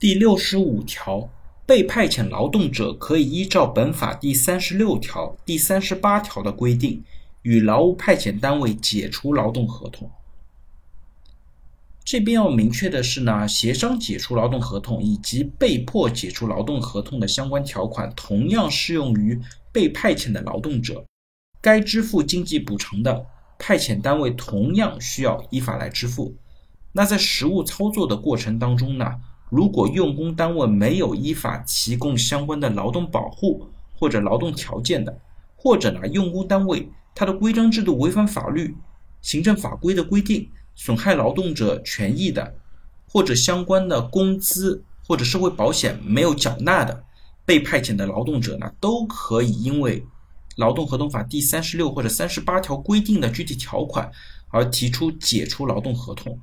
第六十五条，被派遣劳动者可以依照本法第三十六条、第三十八条的规定，与劳务派遣单位解除劳动合同。这边要明确的是呢，协商解除劳动合同以及被迫解除劳动合同的相关条款，同样适用于被派遣的劳动者。该支付经济补偿的派遣单位同样需要依法来支付。那在实务操作的过程当中呢，如果用工单位没有依法提供相关的劳动保护或者劳动条件的，或者呢用工单位它的规章制度违反法律、行政法规的规定。损害劳动者权益的，或者相关的工资或者社会保险没有缴纳的，被派遣的劳动者呢，都可以因为劳动合同法第三十六或者三十八条规定的具体条款而提出解除劳动合同。